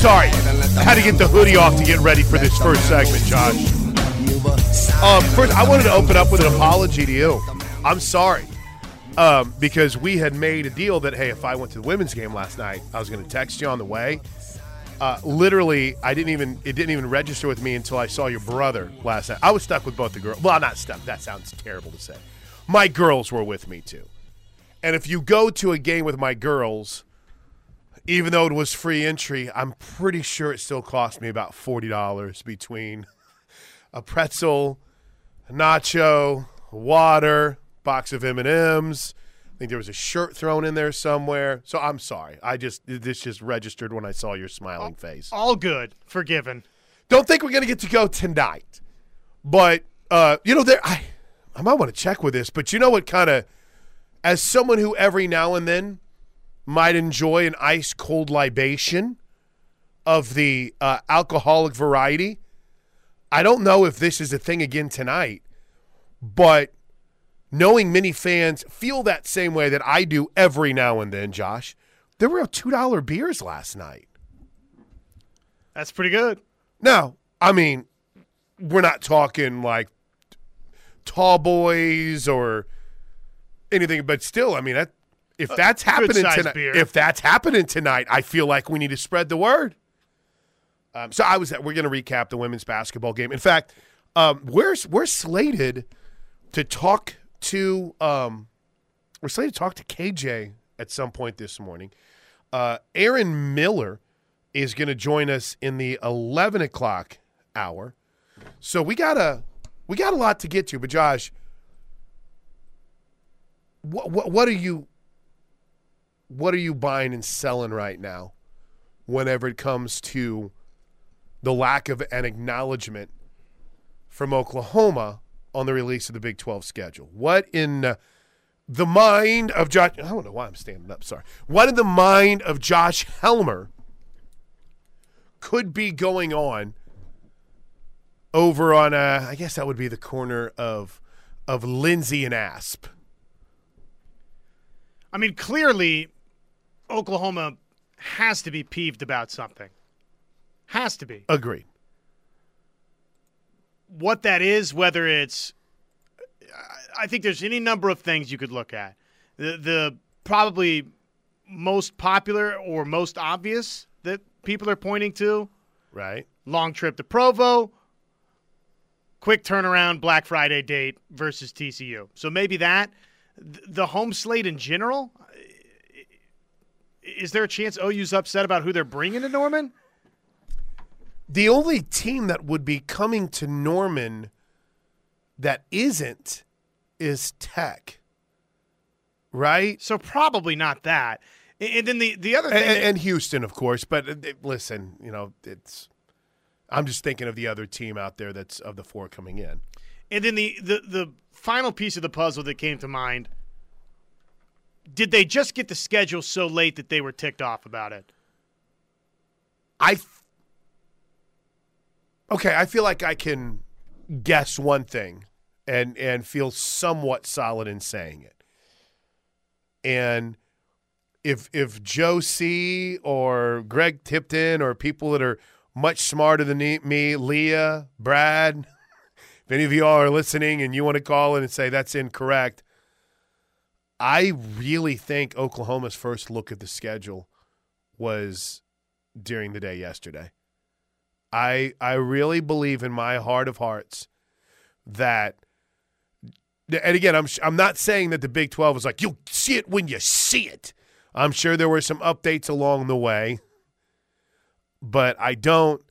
sorry. I had to get the hoodie off to get ready for this first segment, Josh. Um, first, I wanted to open up with an apology to you. I'm sorry. Um, because we had made a deal that, hey, if I went to the women's game last night, I was going to text you on the way. Uh, literally, I didn't even it didn't even register with me until I saw your brother last night. I was stuck with both the girls. Well, not stuck. That sounds terrible to say. My girls were with me too. And if you go to a game with my girls, even though it was free entry, I'm pretty sure it still cost me about forty dollars between a pretzel, a nacho, water, box of M and M's. I think there was a shirt thrown in there somewhere. So I'm sorry. I just this just registered when I saw your smiling face. All good, forgiven. Don't think we're gonna get to go tonight, but uh, you know there I I might want to check with this. But you know what kind of as someone who every now and then might enjoy an ice cold libation of the uh, alcoholic variety. I don't know if this is a thing again tonight, but knowing many fans feel that same way that I do every now and then, Josh, there were $2 beers last night. That's pretty good. Now, I mean, we're not talking like tall boys or anything, but still, I mean, that, if that's happening tonight, beer. if that's happening tonight, I feel like we need to spread the word. Um, so I was. We're going to recap the women's basketball game. In fact, um, we're we're slated to talk to um, we're slated to talk to KJ at some point this morning. Uh, Aaron Miller is going to join us in the eleven o'clock hour. So we got a we got a lot to get to. But Josh, what what, what are you what are you buying and selling right now? Whenever it comes to the lack of an acknowledgement from Oklahoma on the release of the Big 12 schedule. What in the mind of Josh? I don't know why I'm standing up. Sorry. What in the mind of Josh Helmer could be going on over on? Uh, I guess that would be the corner of of Lindsey and Asp. I mean, clearly, Oklahoma has to be peeved about something. Has to be. Agreed. What that is, whether it's, I think there's any number of things you could look at. The, the probably most popular or most obvious that people are pointing to Right. long trip to Provo, quick turnaround Black Friday date versus TCU. So maybe that. The home slate in general, is there a chance OU's upset about who they're bringing to Norman? The only team that would be coming to Norman that isn't is Tech. Right? So probably not that. And then the, the other And, thing, and, and Houston, of course. But uh, listen, you know, it's. I'm just thinking of the other team out there that's of the four coming in. and then the, the the final piece of the puzzle that came to mind. Did they just get the schedule so late that they were ticked off about it? I. Th- okay, I feel like I can guess one thing, and and feel somewhat solid in saying it. And if if Joe C or Greg Tipton or people that are much smarter than me- Leah, Brad, if any of y'all are listening and you want to call in and say that's incorrect, I really think Oklahoma's first look at the schedule was during the day yesterday. I I really believe in my heart of hearts that and again I'm I'm not saying that the Big 12 is like you'll see it when you see it. I'm sure there were some updates along the way. But I don't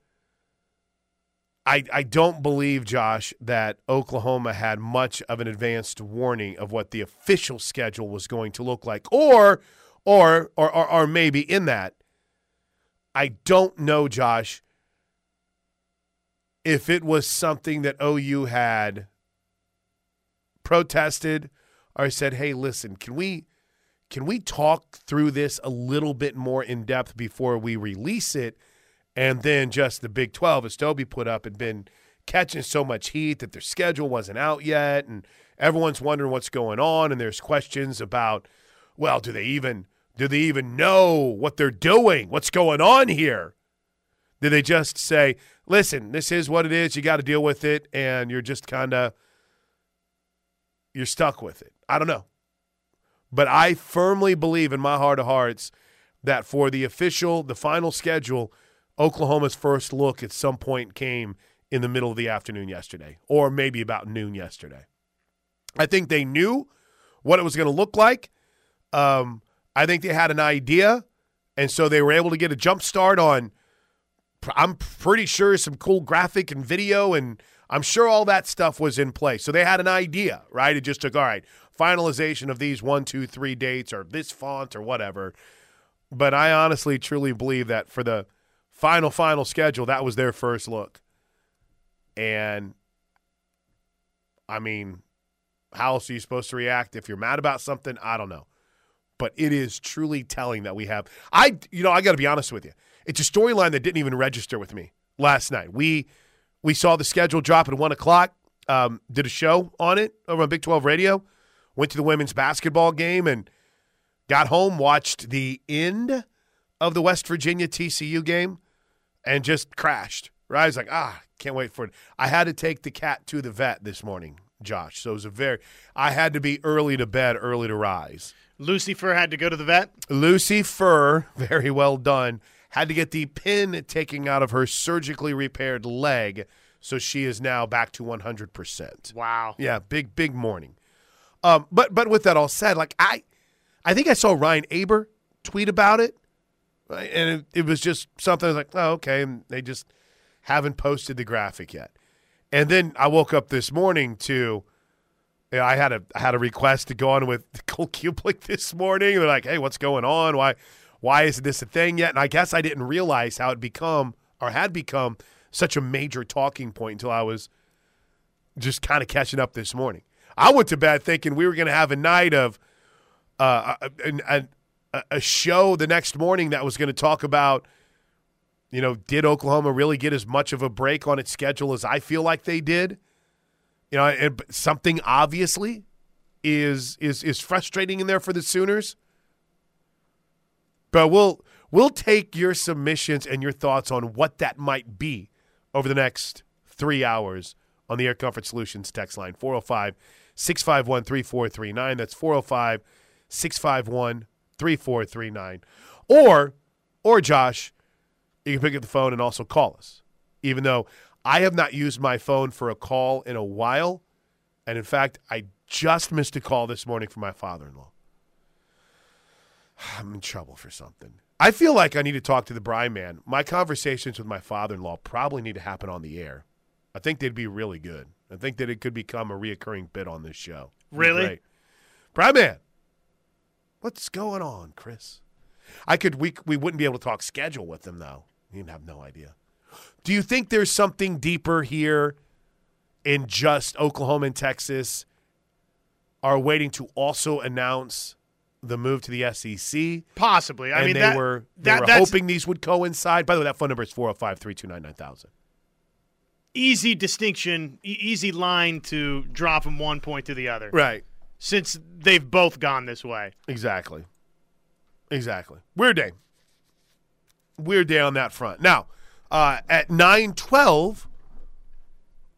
I, I don't believe, Josh, that Oklahoma had much of an advanced warning of what the official schedule was going to look like. Or or or or, or maybe in that. I don't know, Josh, if it was something that OU had protested or said, "Hey, listen, can we can we talk through this a little bit more in depth before we release it?" And then just the Big 12, as Toby put up, had been catching so much heat that their schedule wasn't out yet, and everyone's wondering what's going on, and there's questions about, well, do they even do they even know what they're doing? What's going on here? Did they just say, "Listen, this is what it is. You got to deal with it," and you're just kind of you're stuck with it? I don't know, but I firmly believe in my heart of hearts that for the official, the final schedule, Oklahoma's first look at some point came in the middle of the afternoon yesterday, or maybe about noon yesterday. I think they knew what it was going to look like. Um, I think they had an idea, and so they were able to get a jump start on. I'm pretty sure some cool graphic and video, and I'm sure all that stuff was in place. So they had an idea, right? It just took all right finalization of these one, two, three dates, or this font, or whatever. But I honestly, truly believe that for the final, final schedule, that was their first look. And I mean, how else are you supposed to react if you're mad about something? I don't know. But it is truly telling that we have. I, you know, I got to be honest with you. It's a storyline that didn't even register with me last night. We we saw the schedule drop at one o'clock. Um, did a show on it over on Big Twelve Radio. Went to the women's basketball game and got home. Watched the end of the West Virginia TCU game and just crashed. Right? I was like, ah, can't wait for it. I had to take the cat to the vet this morning Josh. So it was a very, I had to be early to bed, early to rise. Lucy Fur had to go to the vet. Lucy Fur, very well done, had to get the pin taken out of her surgically repaired leg. So she is now back to 100%. Wow. Yeah, big, big morning. Um, but but with that all said, like I, I think I saw Ryan Aber tweet about it, and it, it was just something I was like, oh okay, and they just haven't posted the graphic yet. And then I woke up this morning to, you know, I had a I had a request to go on with Cole Cubelic this morning. They're like, "Hey, what's going on? Why why isn't this a thing yet?" And I guess I didn't realize how it become or had become such a major talking point until I was just kind of catching up this morning. I went to bed thinking we were going to have a night of uh, a, a, a show the next morning that was going to talk about you know, did Oklahoma really get as much of a break on its schedule as I feel like they did? You know, and something obviously is is is frustrating in there for the Sooners. But we'll we'll take your submissions and your thoughts on what that might be over the next three hours on the Air Comfort Solutions text line 405 651 3439. That's 405 651 3439. Or, or Josh, you can pick up the phone and also call us. Even though I have not used my phone for a call in a while. And in fact, I just missed a call this morning from my father in law. I'm in trouble for something. I feel like I need to talk to the Brian man. My conversations with my father in law probably need to happen on the air. I think they'd be really good. I think that it could become a reoccurring bit on this show. Really? Brian man, what's going on, Chris? I could we we wouldn't be able to talk schedule with them though. You'd have no idea. Do you think there's something deeper here in just Oklahoma and Texas are waiting to also announce the move to the SEC? Possibly. I and mean, they that, were they that, were that's hoping these would coincide. By the way, that phone number is 405 329 9000. easy distinction, e- easy line to draw from one point to the other. Right. Since they've both gone this way. Exactly. Exactly. Weird day. Weird day on that front. Now, uh, at 912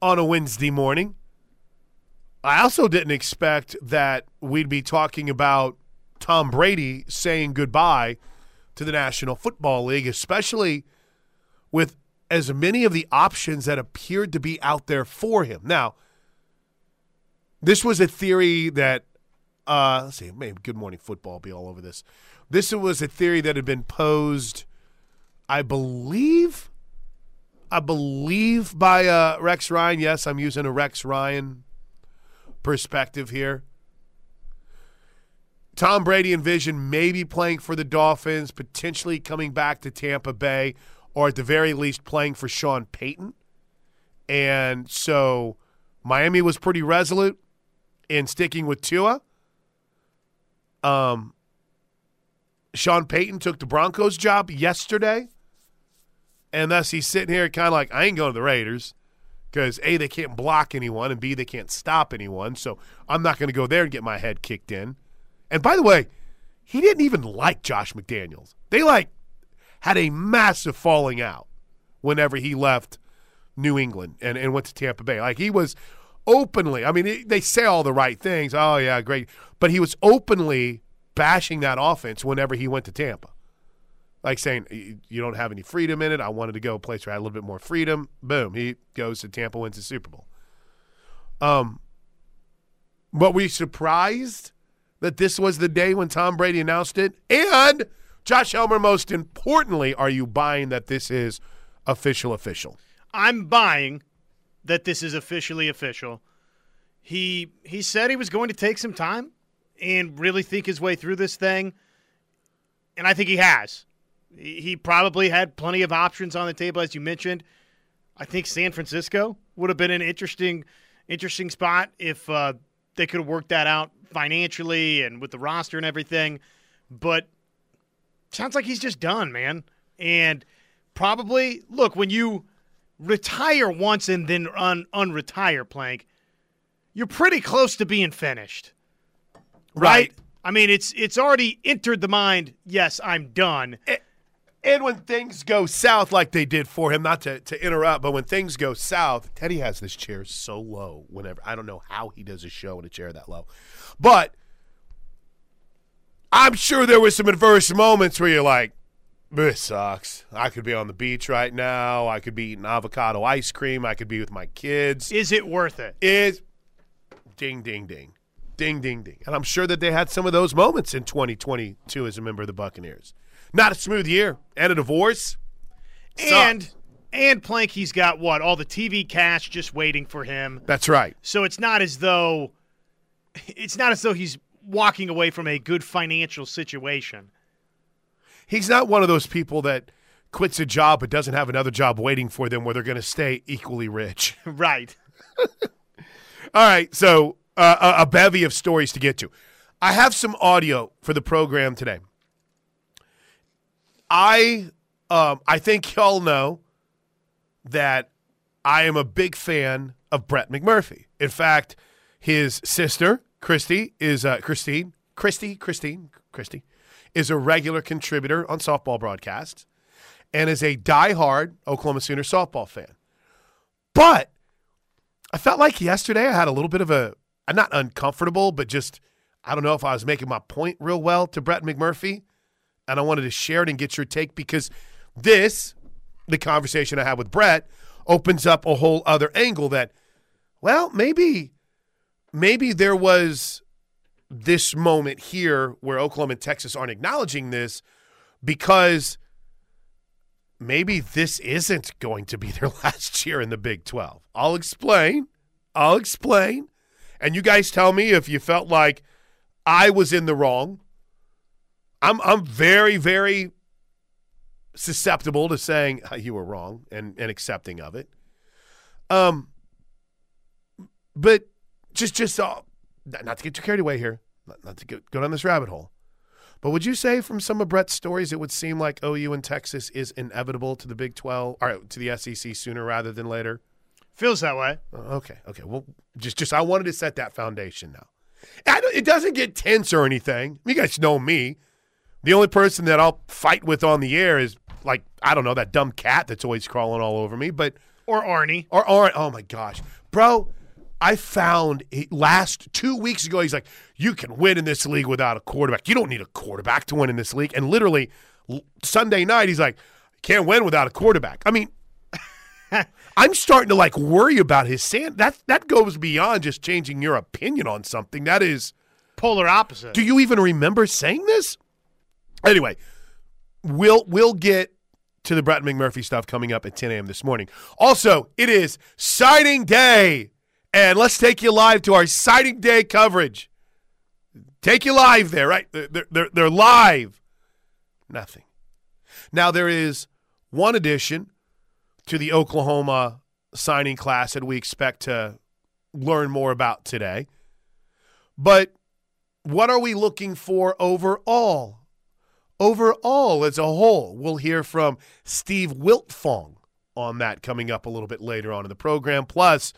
on a Wednesday morning, I also didn't expect that we'd be talking about Tom Brady saying goodbye to the National Football League, especially with as many of the options that appeared to be out there for him. Now, this was a theory that, uh, let's see, maybe Good Morning Football be all over this. This was a theory that had been posed, I believe, I believe by uh, Rex Ryan. Yes, I'm using a Rex Ryan perspective here. Tom Brady envisioned maybe playing for the Dolphins, potentially coming back to Tampa Bay, or at the very least playing for Sean Payton. And so Miami was pretty resolute in sticking with Tua. Um, Sean Payton took the Broncos job yesterday. And thus he's sitting here kind of like, I ain't going to the Raiders because A, they can't block anyone, and B, they can't stop anyone. So I'm not going to go there and get my head kicked in. And by the way, he didn't even like Josh McDaniels. They like had a massive falling out whenever he left New England and, and went to Tampa Bay. Like he was openly, I mean, they say all the right things. Oh, yeah, great. But he was openly bashing that offense whenever he went to Tampa. Like saying, you don't have any freedom in it. I wanted to go a place where I had a little bit more freedom. Boom. He goes to Tampa, wins the Super Bowl. Um, but we surprised that this was the day when Tom Brady announced it? And Josh Helmer, most importantly, are you buying that this is official official? I'm buying that this is officially official. He he said he was going to take some time and really think his way through this thing, and I think he has. He probably had plenty of options on the table, as you mentioned. I think San Francisco would have been an interesting interesting spot if uh, they could have worked that out financially and with the roster and everything. But sounds like he's just done, man. And probably look when you retire once and then un- unretire, Plank, you're pretty close to being finished. Right? right? I mean, it's it's already entered the mind, yes, I'm done. And when things go south like they did for him, not to, to interrupt, but when things go south, Teddy has this chair so low whenever I don't know how he does a show in a chair that low. But I'm sure there were some adverse moments where you're like, this sucks. I could be on the beach right now. I could be eating avocado ice cream. I could be with my kids. Is it worth it? Is ding ding ding. Ding ding ding. And I'm sure that they had some of those moments in 2022 as a member of the Buccaneers. Not a smooth year. And a divorce. And Sucked. and Plank, he's got what? All the TV cash just waiting for him. That's right. So it's not as though it's not as though he's walking away from a good financial situation he's not one of those people that quits a job but doesn't have another job waiting for them where they're going to stay equally rich. Right. All right. So, uh, a bevy of stories to get to. I have some audio for the program today. I um, I think y'all know that I am a big fan of Brett McMurphy. In fact, his sister Christy is uh, Christine Christy Christine Christy is a regular contributor on softball broadcasts and is a diehard Oklahoma Sooner softball fan. But I felt like yesterday I had a little bit of a, I'm not uncomfortable, but just, I don't know if I was making my point real well to Brett McMurphy. And I wanted to share it and get your take because this, the conversation I had with Brett, opens up a whole other angle that, well, maybe, maybe there was this moment here where Oklahoma and Texas aren't acknowledging this because maybe this isn't going to be their last year in the Big 12. I'll explain. I'll explain. And you guys tell me if you felt like I was in the wrong. I'm I'm very very susceptible to saying you were wrong and and accepting of it. Um but just just uh, not to get too carried away here, not, to go, go down this rabbit hole. But would you say from some of Brett's stories, it would seem like OU and Texas is inevitable to the Big 12 or to the SEC sooner rather than later? Feels that way. Uh, okay, okay. Well, just just I wanted to set that foundation now. it doesn't get tense or anything. You guys know me. The only person that I'll fight with on the air is like I don't know that dumb cat that's always crawling all over me, but or Arnie or Arnie. Oh my gosh, bro! I found last two weeks ago, he's like, you can win in this league without a quarterback. You don't need a quarterback to win in this league. And literally Sunday night, he's like, can't win without a quarterback. I mean, I'm starting to like worry about his sand. That that goes beyond just changing your opinion on something. That is polar opposite. Do you even remember saying this? Anyway, we'll we'll get to the Brett McMurphy stuff coming up at 10 a.m. this morning. Also, it is signing day and let's take you live to our signing day coverage. Take you live there, right? They're, they're, they're live. Nothing. Now, there is one addition to the Oklahoma signing class that we expect to learn more about today. But what are we looking for overall? Overall, as a whole, we'll hear from Steve Wiltfong on that coming up a little bit later on in the program. Plus,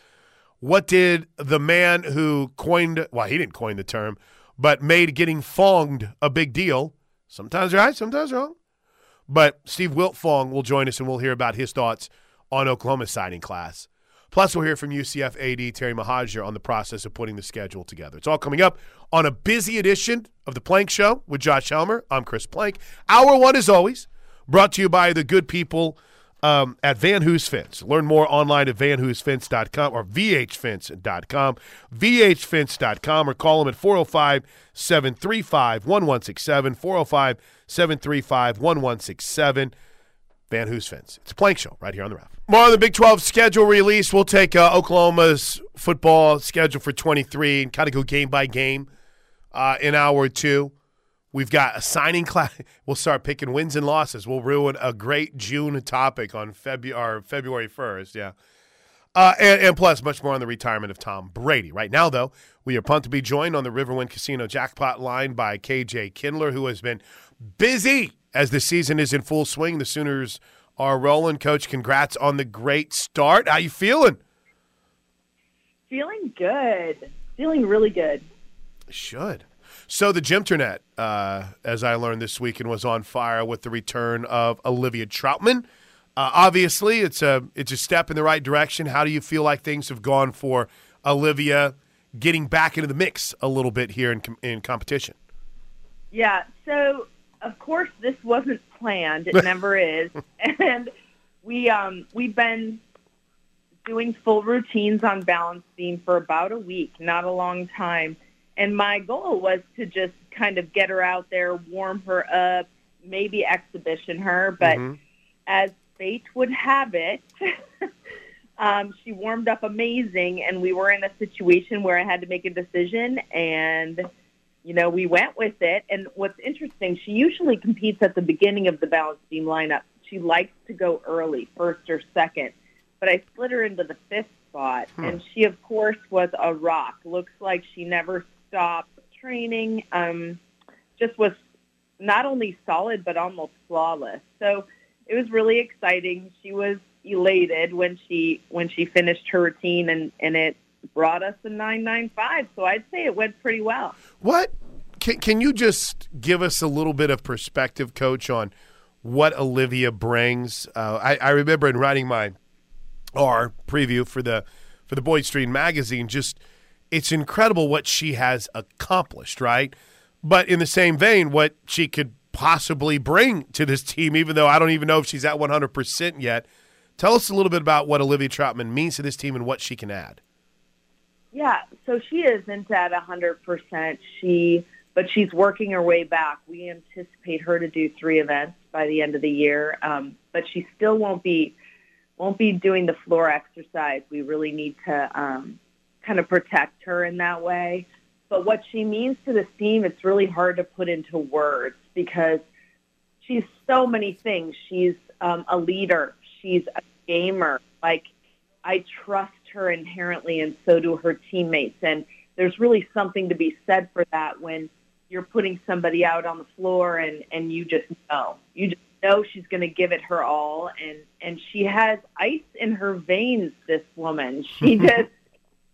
what did the man who coined, well, he didn't coin the term, but made getting fonged a big deal, sometimes right, sometimes wrong. But Steve Wiltfong will join us and we'll hear about his thoughts on Oklahoma's signing class. Plus, we'll hear from UCF AD Terry Mohajir on the process of putting the schedule together. It's all coming up on a busy edition of The Plank Show with Josh Helmer. I'm Chris Plank. Hour one, as always, brought to you by the good people um, at Van Hoos Fence. Learn more online at vanhoosfence.com or vhfence.com, vhfence.com, or call them at 405 735 1167, 405 735 1167. Van Hoos Fence. It's a plank show right here on the ref. More on the Big 12 schedule release. We'll take uh, Oklahoma's football schedule for 23 and kind of go game by game uh, in hour two. We've got a signing class. We'll start picking wins and losses. We'll ruin a great June topic on February February 1st. Yeah. Uh, and, and, plus, much more on the retirement of Tom Brady. Right now, though, we are pumped to be joined on the Riverwind Casino jackpot line by KJ Kindler, who has been busy as the season is in full swing. The Sooners are rolling. Coach, congrats on the great start. How you feeling? Feeling good. Feeling really good. Should. So the Gymternet, uh, as I learned this weekend, was on fire with the return of Olivia Trautman. Uh, obviously, it's a it's a step in the right direction. How do you feel like things have gone for Olivia getting back into the mix a little bit here in in competition? Yeah. So of course, this wasn't planned. It never is. And we um, we've been doing full routines on balance beam for about a week, not a long time. And my goal was to just kind of get her out there, warm her up, maybe exhibition her. But mm-hmm. as fate would have it, um, she warmed up amazing, and we were in a situation where I had to make a decision and you know, we went with it. And what's interesting, she usually competes at the beginning of the balance beam lineup. She likes to go early, first or second. But I split her into the fifth spot, hmm. and she, of course, was a rock. Looks like she never training. Um, just was not only solid but almost flawless. So it was really exciting. She was elated when she when she finished her routine, and and it brought us a 995. So I'd say it went pretty well. What can, can you just give us a little bit of perspective, Coach, on what Olivia brings? Uh, I, I remember in writing my our preview for the for the Boyd Street magazine, just it's incredible what she has accomplished, right? But in the same vein, what she could possibly bring to this team, even though I don't even know if she's at 100% yet. Tell us a little bit about what Olivia Trautman means to this team and what she can add. Yeah, so she isn't at 100%. She but she's working her way back. We anticipate her to do three events by the end of the year, um, but she still won't be won't be doing the floor exercise. We really need to um, kind of protect her in that way. But what she means to the team, it's really hard to put into words because she's so many things. She's um, a leader. She's a gamer. Like I trust her inherently, and so do her teammates. And there's really something to be said for that when you're putting somebody out on the floor and and you just know you just know she's going to give it her all and and she has ice in her veins this woman she just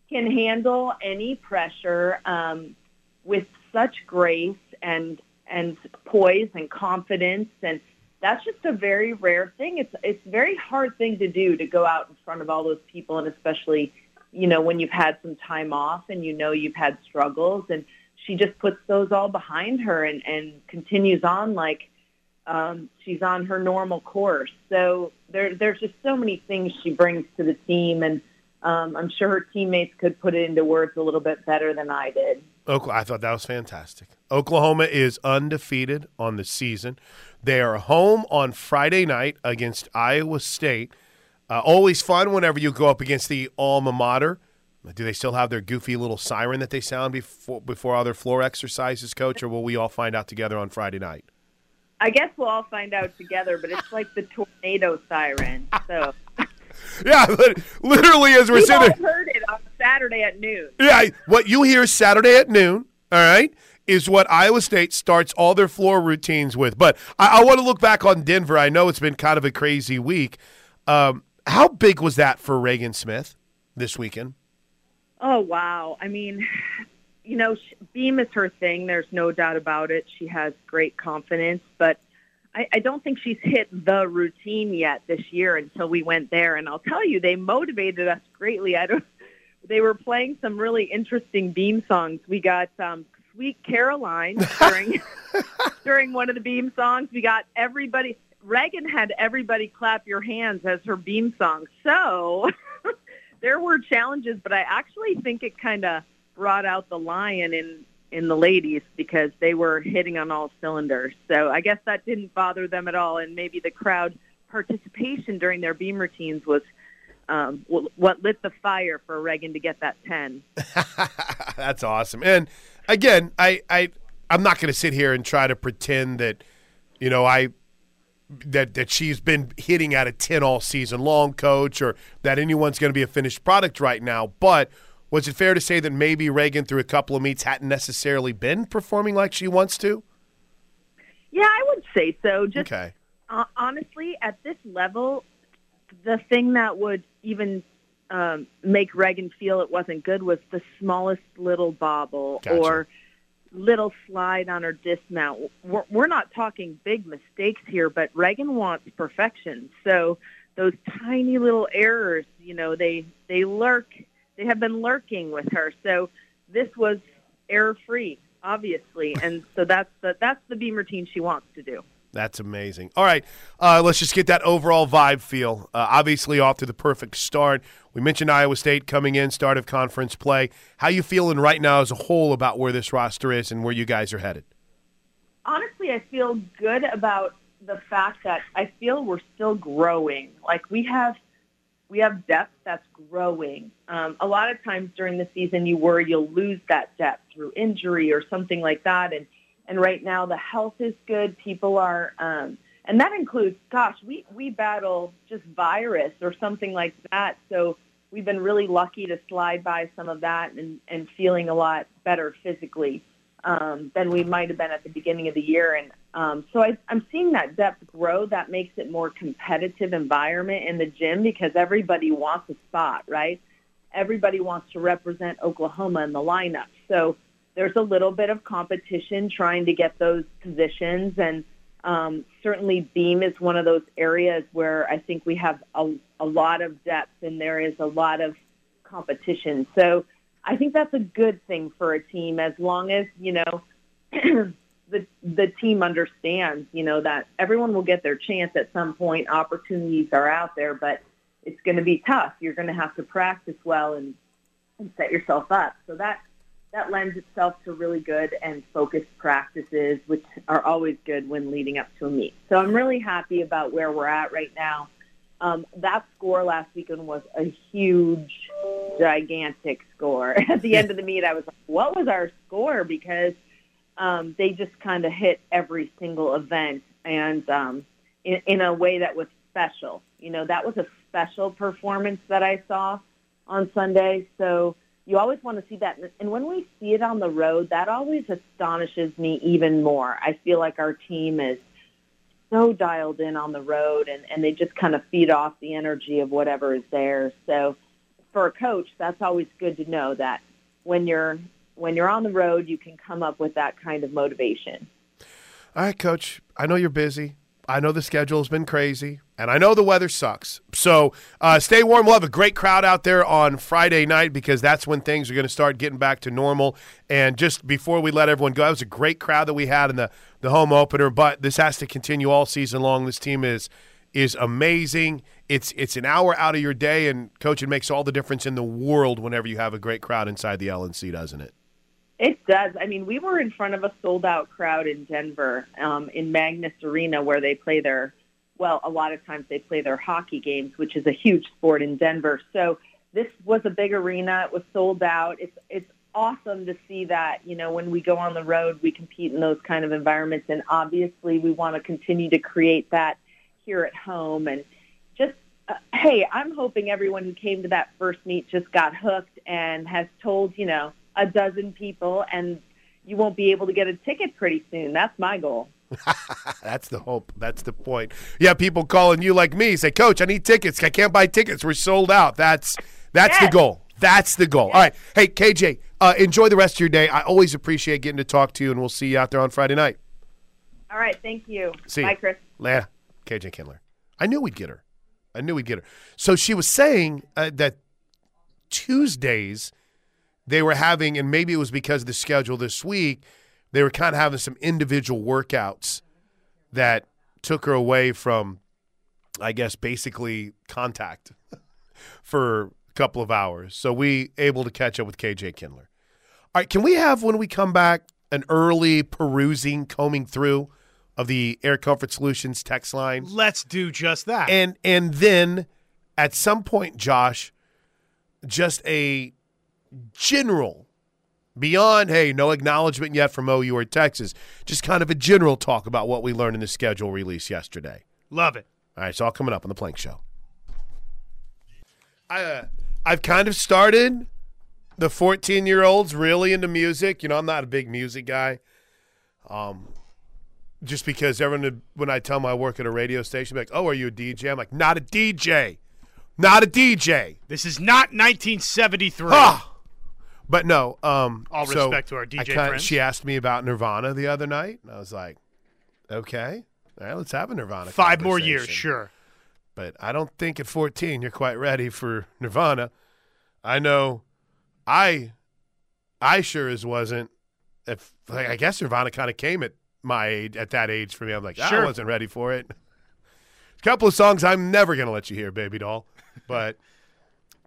can handle any pressure um with such grace and and poise and confidence and that's just a very rare thing. It's it's a very hard thing to do to go out in front of all those people, and especially, you know, when you've had some time off and you know you've had struggles, and she just puts those all behind her and and continues on like um, she's on her normal course. So there there's just so many things she brings to the team, and um, I'm sure her teammates could put it into words a little bit better than I did. I thought that was fantastic. Oklahoma is undefeated on the season. They are home on Friday night against Iowa State. Uh, always fun whenever you go up against the alma mater. Do they still have their goofy little siren that they sound before before all their floor exercises, Coach, or will we all find out together on Friday night? I guess we'll all find out together, but it's like the tornado siren. So. yeah, literally as we're we sitting. heard it on Saturday at noon. Yeah, what you hear Saturday at noon. All right, is what Iowa State starts all their floor routines with. But I, I want to look back on Denver. I know it's been kind of a crazy week. Um, how big was that for Ragan Smith this weekend? Oh, wow. I mean, you know, Beam is her thing. There's no doubt about it. She has great confidence. But I, I don't think she's hit the routine yet this year until we went there. And I'll tell you, they motivated us greatly. I don't. They were playing some really interesting beam songs. We got um, "Sweet Caroline" during during one of the beam songs. We got everybody. Ragan had everybody clap your hands as her beam song. So there were challenges, but I actually think it kind of brought out the lion in in the ladies because they were hitting on all cylinders. So I guess that didn't bother them at all, and maybe the crowd participation during their beam routines was um, what lit the fire for Ragan to get that ten. That's awesome. And again, I I I'm not going to sit here and try to pretend that you know I that that she's been hitting at a 10 all season long coach or that anyone's going to be a finished product right now but was it fair to say that maybe Ragan, through a couple of meets, hadn't necessarily been performing like she wants to? Yeah, I would say so. Just okay. uh, honestly, at this level, the thing that would even um, make Ragan feel it wasn't good was the smallest little bobble gotcha. or little slide on her dismount. We're, we're not talking big mistakes here, but Ragan wants perfection. So those tiny little errors, you know, they they lurk they have been lurking with her. So this was error free, obviously, and so that's the that's the beam routine she wants to do. That's amazing. All right, uh, let's just get that overall vibe feel. Uh, obviously, off to the perfect start. We mentioned Iowa State coming in, start of conference play. How you feeling right now as a whole about where this roster is and where you guys are headed? Honestly, I feel good about the fact that I feel we're still growing. Like we have we have depth that's growing. Um, a lot of times during the season, you worry you'll lose that depth through injury or something like that. And and right now, the health is good. People are, um, and that includes, gosh, we we battle just virus or something like that. So we've been really lucky to slide by some of that and and feeling a lot better physically um, than we might have been at the beginning of the year. And um, so I, I'm seeing that depth grow. That makes it more competitive environment in the gym because everybody wants a spot, right? Everybody wants to represent Oklahoma in the lineup. So there's a little bit of competition trying to get those positions. And um, certainly Beam is one of those areas where I think we have a, a lot of depth and there is a lot of competition. So I think that's a good thing for a team as long as, you know, the the team understands, you know, that everyone will get their chance at some point. Opportunities are out there, but it's going to be tough. You're going to have to practice well and, and set yourself up. So that that lends itself to really good and focused practices, which are always good when leading up to a meet. So I'm really happy about where we're at right now. Um, that score last weekend was a huge, gigantic score. At the end of the meet, I was like, what was our score? Because um, they just kind of hit every single event and um, in, in a way that was special. You know, that was a special performance that I saw on Sunday. So you always want to see that. And when we see it on the road, that always astonishes me even more. I feel like our team is so dialed in on the road and, and they just kind of feed off the energy of whatever is there. So for a coach, that's always good to know that when you're when you're on the road, you can come up with that kind of motivation. All right, coach. I know you're busy. I know the schedule has been crazy, and I know the weather sucks. So uh, stay warm. We'll have a great crowd out there on Friday night because that's when things are going to start getting back to normal. And just before we let everyone go, that was a great crowd that we had in the, the home opener, but this has to continue all season long. This team is is amazing. It's it's an hour out of your day, and coach, it makes all the difference in the world whenever you have a great crowd inside the LNC, doesn't it? It does. I mean, we were in front of a sold out crowd in Denver, um, in Magness Arena, where they play their, well, a lot of times they play their hockey games, which is a huge sport in Denver. So this was a big arena. It was sold out. It's it's awesome to see that. You know, when we go on the road, we compete in those kind of environments, and obviously we want to continue to create that here at home. And just uh, hey, I'm hoping everyone who came to that first meet just got hooked and has told you know a dozen people, and you won't be able to get a ticket pretty soon. That's my goal. That's the hope. That's the point. Yeah, people calling you like me say, "Coach, I need tickets. I can't buy tickets. We're sold out." That's that's yes. the goal. That's the goal. Yes. All right. Hey, KJ, uh, enjoy the rest of your day. I always appreciate getting to talk to you, and we'll see you out there on Friday night. All right. Thank you. See Bye. Chris. Later, KJ Kindler. I knew we'd get her. I knew we'd get her. So she was saying uh, that Tuesdays they were having, and maybe it was because of the schedule this week, they were kind of having some individual workouts that took her away from, I guess, basically contact for a couple of hours. So we able to catch up with KJ Kindler. All right, can we have when we come back an early perusing, combing through of the Air Comfort Solutions text line? Let's do just that. and and then at some point josh just a general beyond hey no acknowledgement yet from ou or texas just kind of a general talk about what we learned in the schedule release yesterday Love it. all right it's all coming up on the plank show i uh, i've kind of started the 14 year olds really into music you know i'm not a big music guy um just because everyone when I tell them I work at a radio station, like, "Oh, are you a DJ?" I'm like, "Not a DJ, not a DJ." This is not 1973. Ah! But no. Um, All so respect to our DJ I kinda- friends. She asked me about Nirvana the other night, and I was like, "Okay, all right, let's have a Nirvana." Five more years, sure. But I don't think at 14 you're quite ready for Nirvana. I know, I, I sure as wasn't. If like, I guess Nirvana kind of came at my age, at that age for me. I'm like, sure. I wasn't ready for it. A couple of songs I'm never gonna let you hear, baby doll. But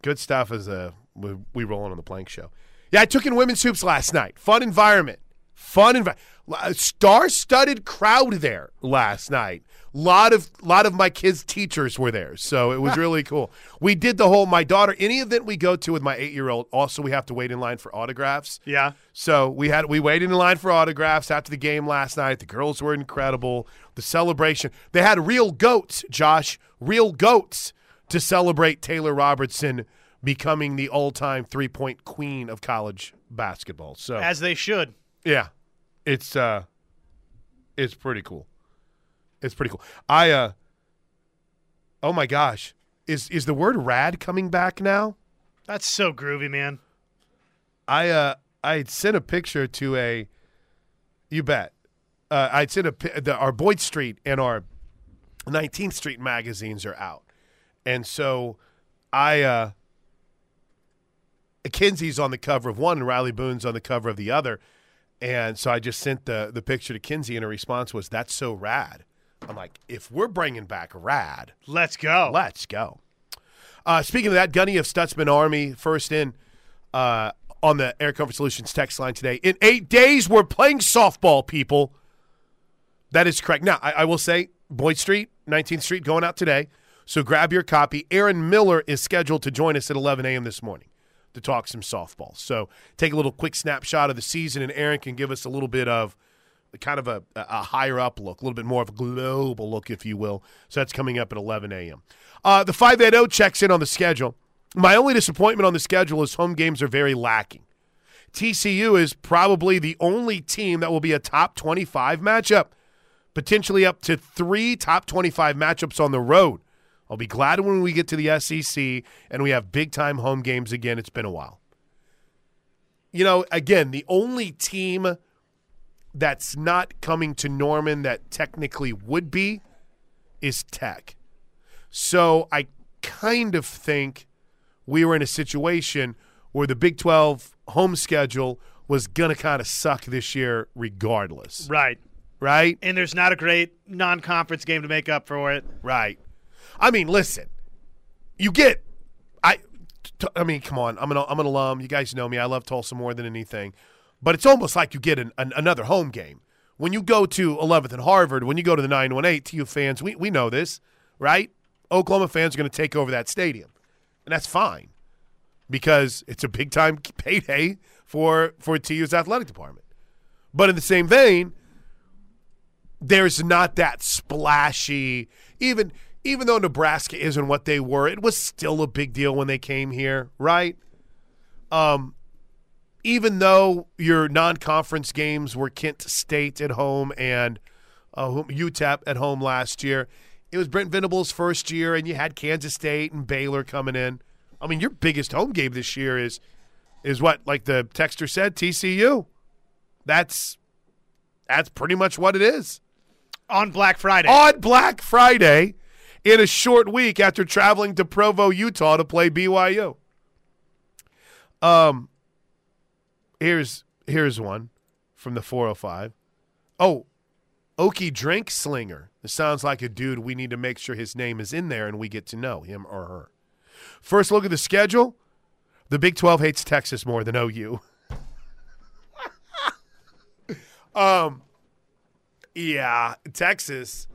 good stuff as uh, we, we roll on the plank show. Yeah, I took in women's hoops last night. Fun environment. Fun environment. Uh, star-studded crowd there last night. Lot of lot of my kids' teachers were there, so it was really cool. We did the whole. My daughter, any event we go to with my eight-year-old, also we have to wait in line for autographs. Yeah. So we had we waited in line for autographs after the game last night. The girls were incredible. The celebration. They had real goats, Josh, real goats to celebrate Taylor Robertson becoming the all-time three-point queen of college basketball. So As they should. yeah, it's uh, it's pretty cool. It's pretty cool. I uh, oh my gosh, is is the word rad coming back now? That's so groovy, man. I uh I had sent a picture to a you bet. Uh, I'd sent a the, our Boyd Street and our 19th Street magazines are out. And so I uh Kinsey's on the cover of one and Rylie Boone's on the cover of the other. And so I just sent the the picture to Kinsey and her response was that's so rad. I'm like if we're bringing back rad, Let's go. Let's go. Uh, speaking of that, Gunny of Stutzman Army, first in uh, on the Air Comfort Solutions text line today. In eight days, we're playing softball, people. That is correct. Now, I, I will say Boyd Street, 19th Street, going out today. So grab your copy. Aaron Miller is scheduled to join us at 11 a.m. this morning to talk some softball. So take a little quick snapshot of the season, and Aaron can give us a little bit of kind of a, a higher up look, a little bit more of a global look, if you will. So that's coming up at 11 a.m. Uh, the 580 checks in on the schedule. My only disappointment on the schedule is home games are very lacking. TCU is probably the only team that will be a top 25 matchup, potentially up to three top 25 matchups on the road. I'll be glad when we get to the SEC and we have big time home games again. It's been a while. You know, again, the only team that's not coming to Norman that technically would be is Tech. So I kind of think we were in a situation where the Big 12 home schedule was going to kind of suck this year regardless. Right. Right? And there's not a great non conference game to make up for it. Right. I mean, listen. You get I t- I mean, come on. I'm an I'm an alum. You guys know me. I love Tulsa more than anything. But it's almost like you get an, an, another home game. When you go to 11th and Harvard, when you go to the 918, TU fans, we, we know this, right? Oklahoma fans are going to take over that stadium. And that's fine because it's a big time payday for, for TU's athletic department. But in the same vein, there's not that splashy, even even though Nebraska isn't what they were, it was still a big deal when they came here, right? Um, even though your non-conference games were Kent State at home and uh, UTEP at home last year, it was Brent Venables' first year, and you had Kansas State and Baylor coming in. I mean, your biggest home game this year is is what, like the texter said, TCU. That's that's pretty much what it is. on Black Friday. on Black Friday in a short week after traveling to Provo, Utah to play BYU. Um here's here's one from the 405. Oh, Okie Drink Slinger. This sounds like a dude we need to make sure his name is in there and we get to know him or her. First look at the schedule. The Big 12 hates Texas more than OU. um yeah, Texas.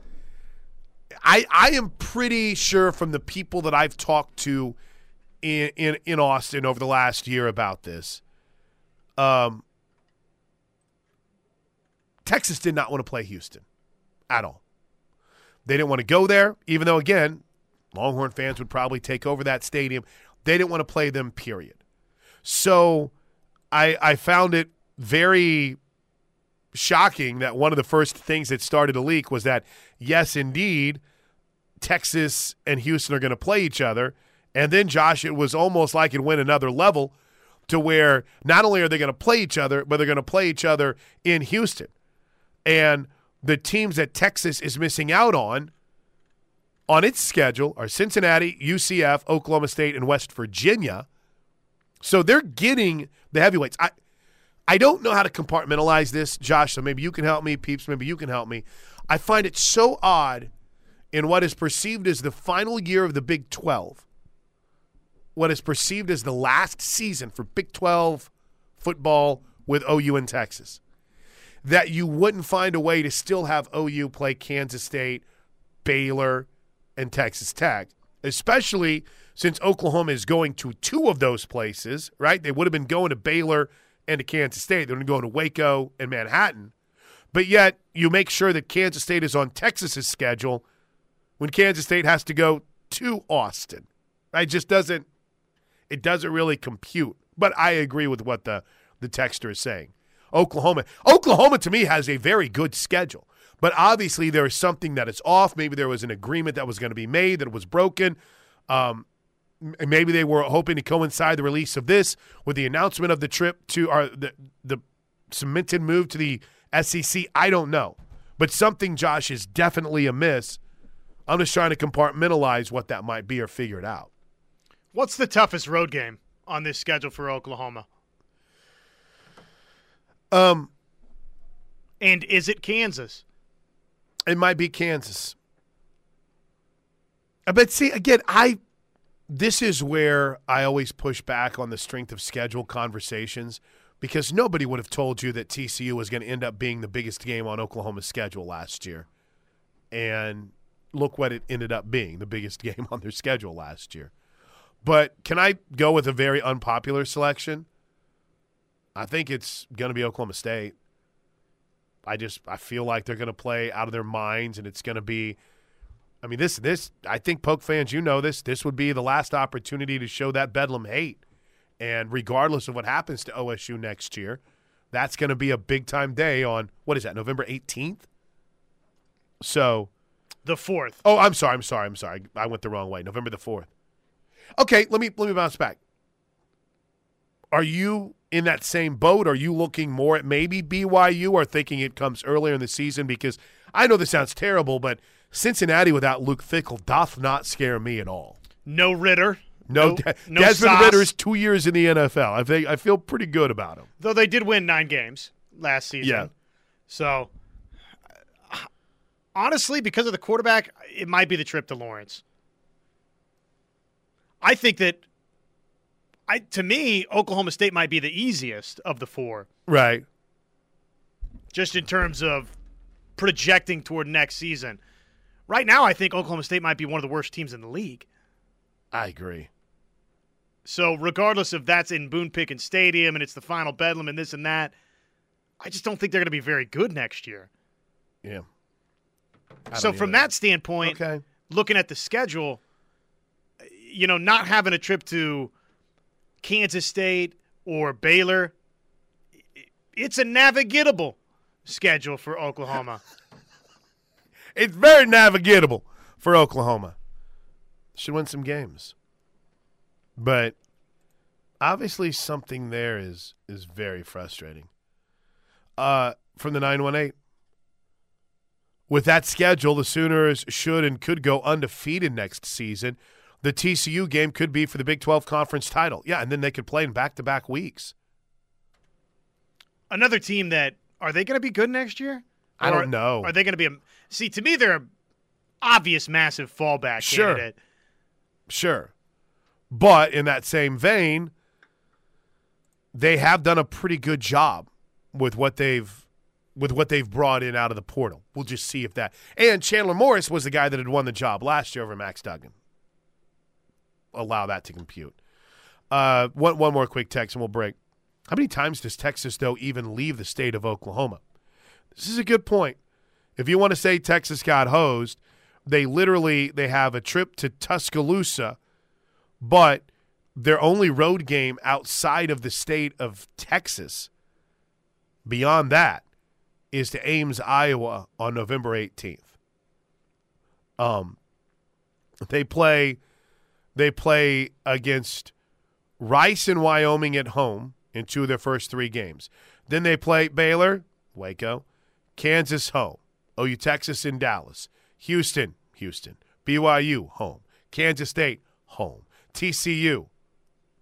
I I am pretty sure from the people that I've talked to in in, in Austin over the last year about this. Um Texas did not want to play Houston at all. They didn't want to go there, even though again, Longhorn fans would probably take over that stadium. They didn't want to play them, period. So I I found it very shocking that one of the first things that started to leak was that yes, indeed, Texas and Houston are going to play each other. And then Josh, it was almost like it went another level to where not only are they going to play each other, but they're going to play each other in Houston. And the teams that Texas is missing out on on its schedule are Cincinnati, UCF, Oklahoma State, and West Virginia. So they're getting the heavyweights. I I don't know how to compartmentalize this, Josh, so maybe you can help me, peeps, maybe you can help me. I find it so odd in what is perceived as the final year of the Big 12. What is perceived as the last season for Big 12 football with OU in Texas that you wouldn't find a way to still have OU play Kansas State, Baylor, and Texas Tech, especially since Oklahoma is going to two of those places, right? They would have been going to Baylor and to Kansas State. They're going to go to Waco and Manhattan. But yet, you make sure that Kansas State is on Texas's schedule when Kansas State has to go to Austin. It just doesn't it doesn't really compute. But I agree with what the the texter is saying. Oklahoma. Oklahoma to me has a very good schedule. But obviously there is something that is off. Maybe there was an agreement that was going to be made that was broken. Um, maybe they were hoping to coincide the release of this with the announcement of the trip to our the the cemented move to the SEC. I don't know, but something Josh is definitely amiss. I'm just trying to compartmentalize what that might be or figure it out. What's the toughest road game on this schedule for Oklahoma? Um, and is it Kansas? It might be Kansas. Uh, but see, again, I this is where I always push back on the strength of schedule conversations because nobody would have told you that TCU was going to end up being the biggest game on Oklahoma's schedule last year. And look what it ended up being the biggest game on their schedule last year. But can I go with a very unpopular selection? I think it's going to be Oklahoma State. I just I feel like they're going to play out of their minds and it's going to be I mean, this this I think Poke fans, you know this. This would be the last opportunity to show that Bedlam hate, and regardless of what happens to OSU next year, that's going to be a big time day on what is that November eighteenth. So, the fourth. Oh, I'm sorry. I'm sorry. I'm sorry. I went the wrong way. November the fourth. Okay, let me let me bounce back. Are you in that same boat? Are you looking more at maybe BYU or thinking it comes earlier in the season? Because I know this sounds terrible, but Cincinnati without Luke Fickell doth not scare me at all. No Ridder. No, No- De- no Desmond sauce. Ridder's two years in the NFL. I think I feel pretty good about him. Though they did win nine games last season. Yeah. So, honestly, because of the quarterback, it might be the trip to Lawrence. I think that, I to me, Oklahoma State might be the easiest of the four, Right. just in terms of projecting toward next season. Right now, I think Oklahoma State might be one of the worst teams in the league. I agree. So, regardless if that's in Boone Pickens Stadium and it's the final bedlam and this and that, I just don't think they're going to be very good next year. Yeah. So, from that standpoint, okay. looking at the schedule, you know, not having a trip to Kansas State or Baylor, it's a navigatable schedule for Oklahoma. It's very navigatable for Oklahoma. Should win some games. But obviously something there is is very frustrating. Uh from the 918. with that schedule, the Sooners should and could go undefeated next season. The TCU game could be for the Big 12 conference title. Yeah, and then they could play in back to back weeks. Another team that are they going to be good next year? I don't know. Are they going to be a see? To me, they're a obvious massive fallback Sure. candidate. Sure. But in that same vein, they have done a pretty good job with what they've with what they've brought in out of the portal. We'll just see if that and Chandler Morris was the guy that had won the job last year over Max Duggan. Allow that to compute. Uh, one one more quick text and we'll break. How many times does Texas though even leave the state of Oklahoma? This is a good point. If you want to say Texas got hosed, they literally they have a trip to Tuscaloosa, but their only road game outside of the state of Texas, beyond that, is to Ames, Iowa on November 18th. Um they play they play against Rice and Wyoming at home in two of their first three games. Then they play Baylor, Waco, Kansas home, OU Texas in Dallas, Houston, Houston, BYU home, Kansas State home, TCU,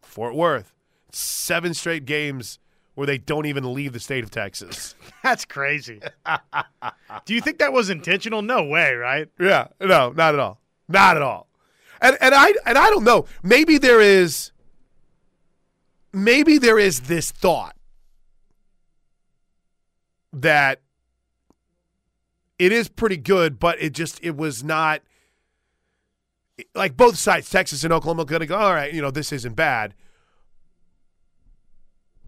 Fort Worth. Seven straight games where they don't even leave the state of Texas. That's crazy. Do you think that was intentional? No way, right? Yeah, no, not at all, not at all. And and I and I don't know. Maybe there is. Maybe there is this thought that it is pretty good, but it just it was not like both sides, Texas and Oklahoma, going to go. All right, you know this isn't bad,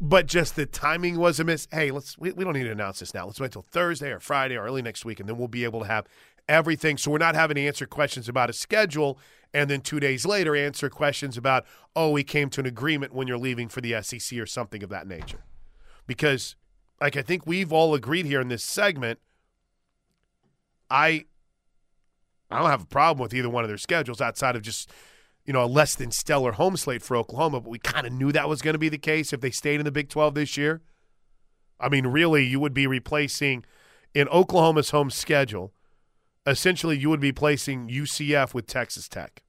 but just the timing was a miss. Hey, let's we, we don't need to announce this now. Let's wait till Thursday or Friday or early next week, and then we'll be able to have everything. So we're not having to answer questions about a schedule, and then two days later answer questions about oh we came to an agreement when you're leaving for the SEC or something of that nature, because like I think we've all agreed here in this segment. I I don't have a problem with either one of their schedules outside of just you know a less than stellar home slate for Oklahoma, but we kind of knew that was going to be the case if they stayed in the Big 12 this year. I mean, really, you would be replacing in Oklahoma's home schedule. Essentially, you would be placing UCF with Texas Tech.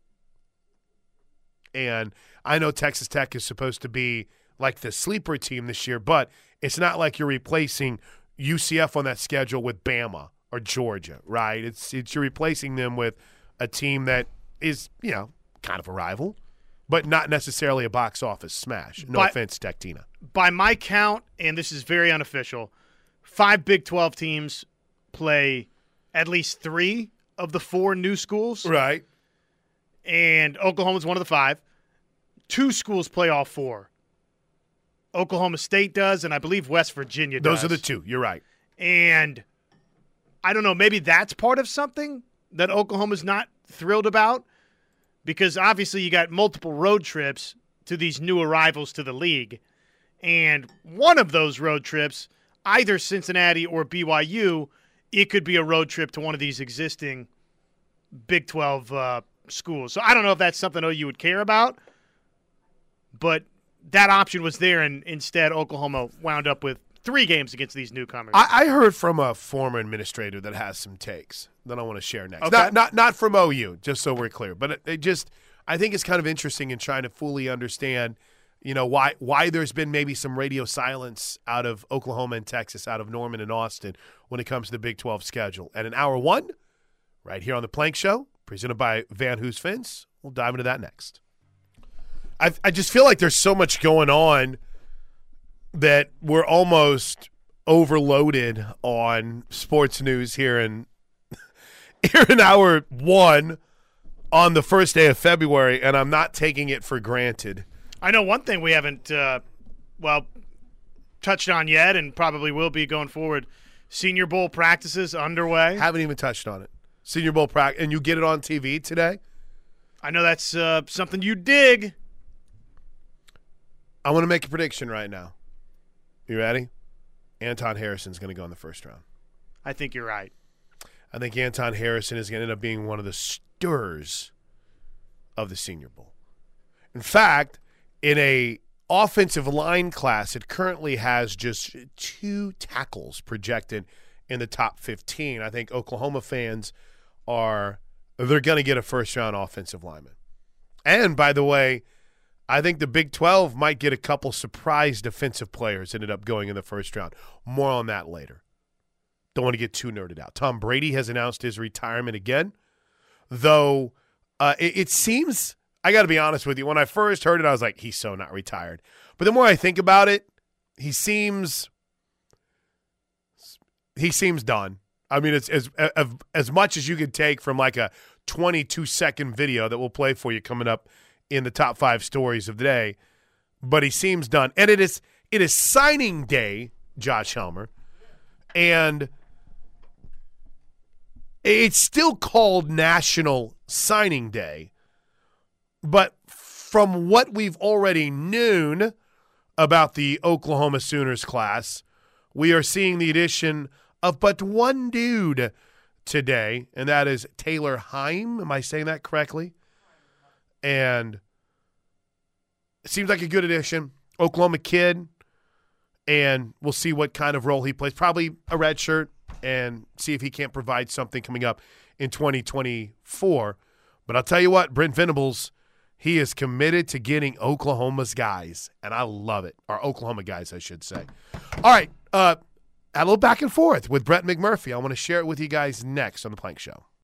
And I know Texas Tech is supposed to be like the sleeper team this year, but it's not like you're replacing UCF on that schedule with Bama or Georgia, right? It's it's you're replacing them with a team that is, you know, kind of a rival, but not necessarily a box office smash. No But- offense, Tech Tina. By my count, and this is very unofficial, five Big 12 teams play at least three of the four new schools, Right. and Oklahoma's one of the five. Two schools play all four. Oklahoma State does, and I believe West Virginia does. Those are the two. You're right. And I don't know, maybe that's part of something that Oklahoma's not thrilled about because obviously you got multiple road trips to these new arrivals to the league. And one of those road trips, either Cincinnati or BYU, it could be a road trip to one of these existing Big 12 uh, schools. So I don't know if that's something OU would care about, but that option was there, and instead Oklahoma wound up with three games against these newcomers. I, I heard from a former administrator that has some takes that I want to share next. Okay. Not, not not from OU, just so we're clear, but it, it just I think it's kind of interesting in trying to fully understand, you know, why why there's been maybe some radio silence out of Oklahoma and Texas, out of Norman and Austin when it comes to the Big 12 schedule. And in hour one, right here on the Plank Show, presented by Van Hoos we'll dive into that next. I I just feel like there's so much going on that we're almost overloaded on sports news here in here in hour one on the first day of February, and I'm not taking it for granted. I know one thing we haven't, uh, well, touched on yet, and probably will be going forward. Senior Bowl practices underway. Haven't even touched on it. Senior Bowl practice, and you get it on TV today. I know that's uh, something you dig. I want to make a prediction right now. You ready? Anton Harrison's going to go in the first round. I think you're right. I think Anton Harrison is going to end up being one of the stars of the Senior Bowl. In fact, in a offensive line class, it currently has just two tackles projected in the top 15. I think Oklahoma fans are they're going to get a first round offensive lineman. And by the way, I think the Big 12 might get a couple surprise defensive players ended up going in the first round. More on that later. Don't want to get too nerded out. Tom Brady has announced his retirement again, though uh, it, it seems, I got to be honest with you, when I first heard it, I was like, he's so not retired. But the more I think about it, he seems he seems done. I mean, it's as as, much as you could take from like a 22 second video that we'll play for you coming up in the top five stories of the day. But he seems done, and it is it is signing day, Josh Helmer, and it's still called National Signing Day. But from what we've already known about the Oklahoma Sooners class, we are seeing the addition of but one dude today, and that is Taylor Heim. Am I saying that correctly? And it seems like a good addition. Oklahoma kid, and we'll see what kind of role he plays. Probably a red shirt, and see if he can't provide something coming up in 2024. But I'll tell you what, Brent Venables, he is committed to getting Oklahoma's guys, and I love it. Or Oklahoma guys, I should say. All right, uh, a little back and forth with Brett McMurphy. I want to share it with you guys next on the Plank Show.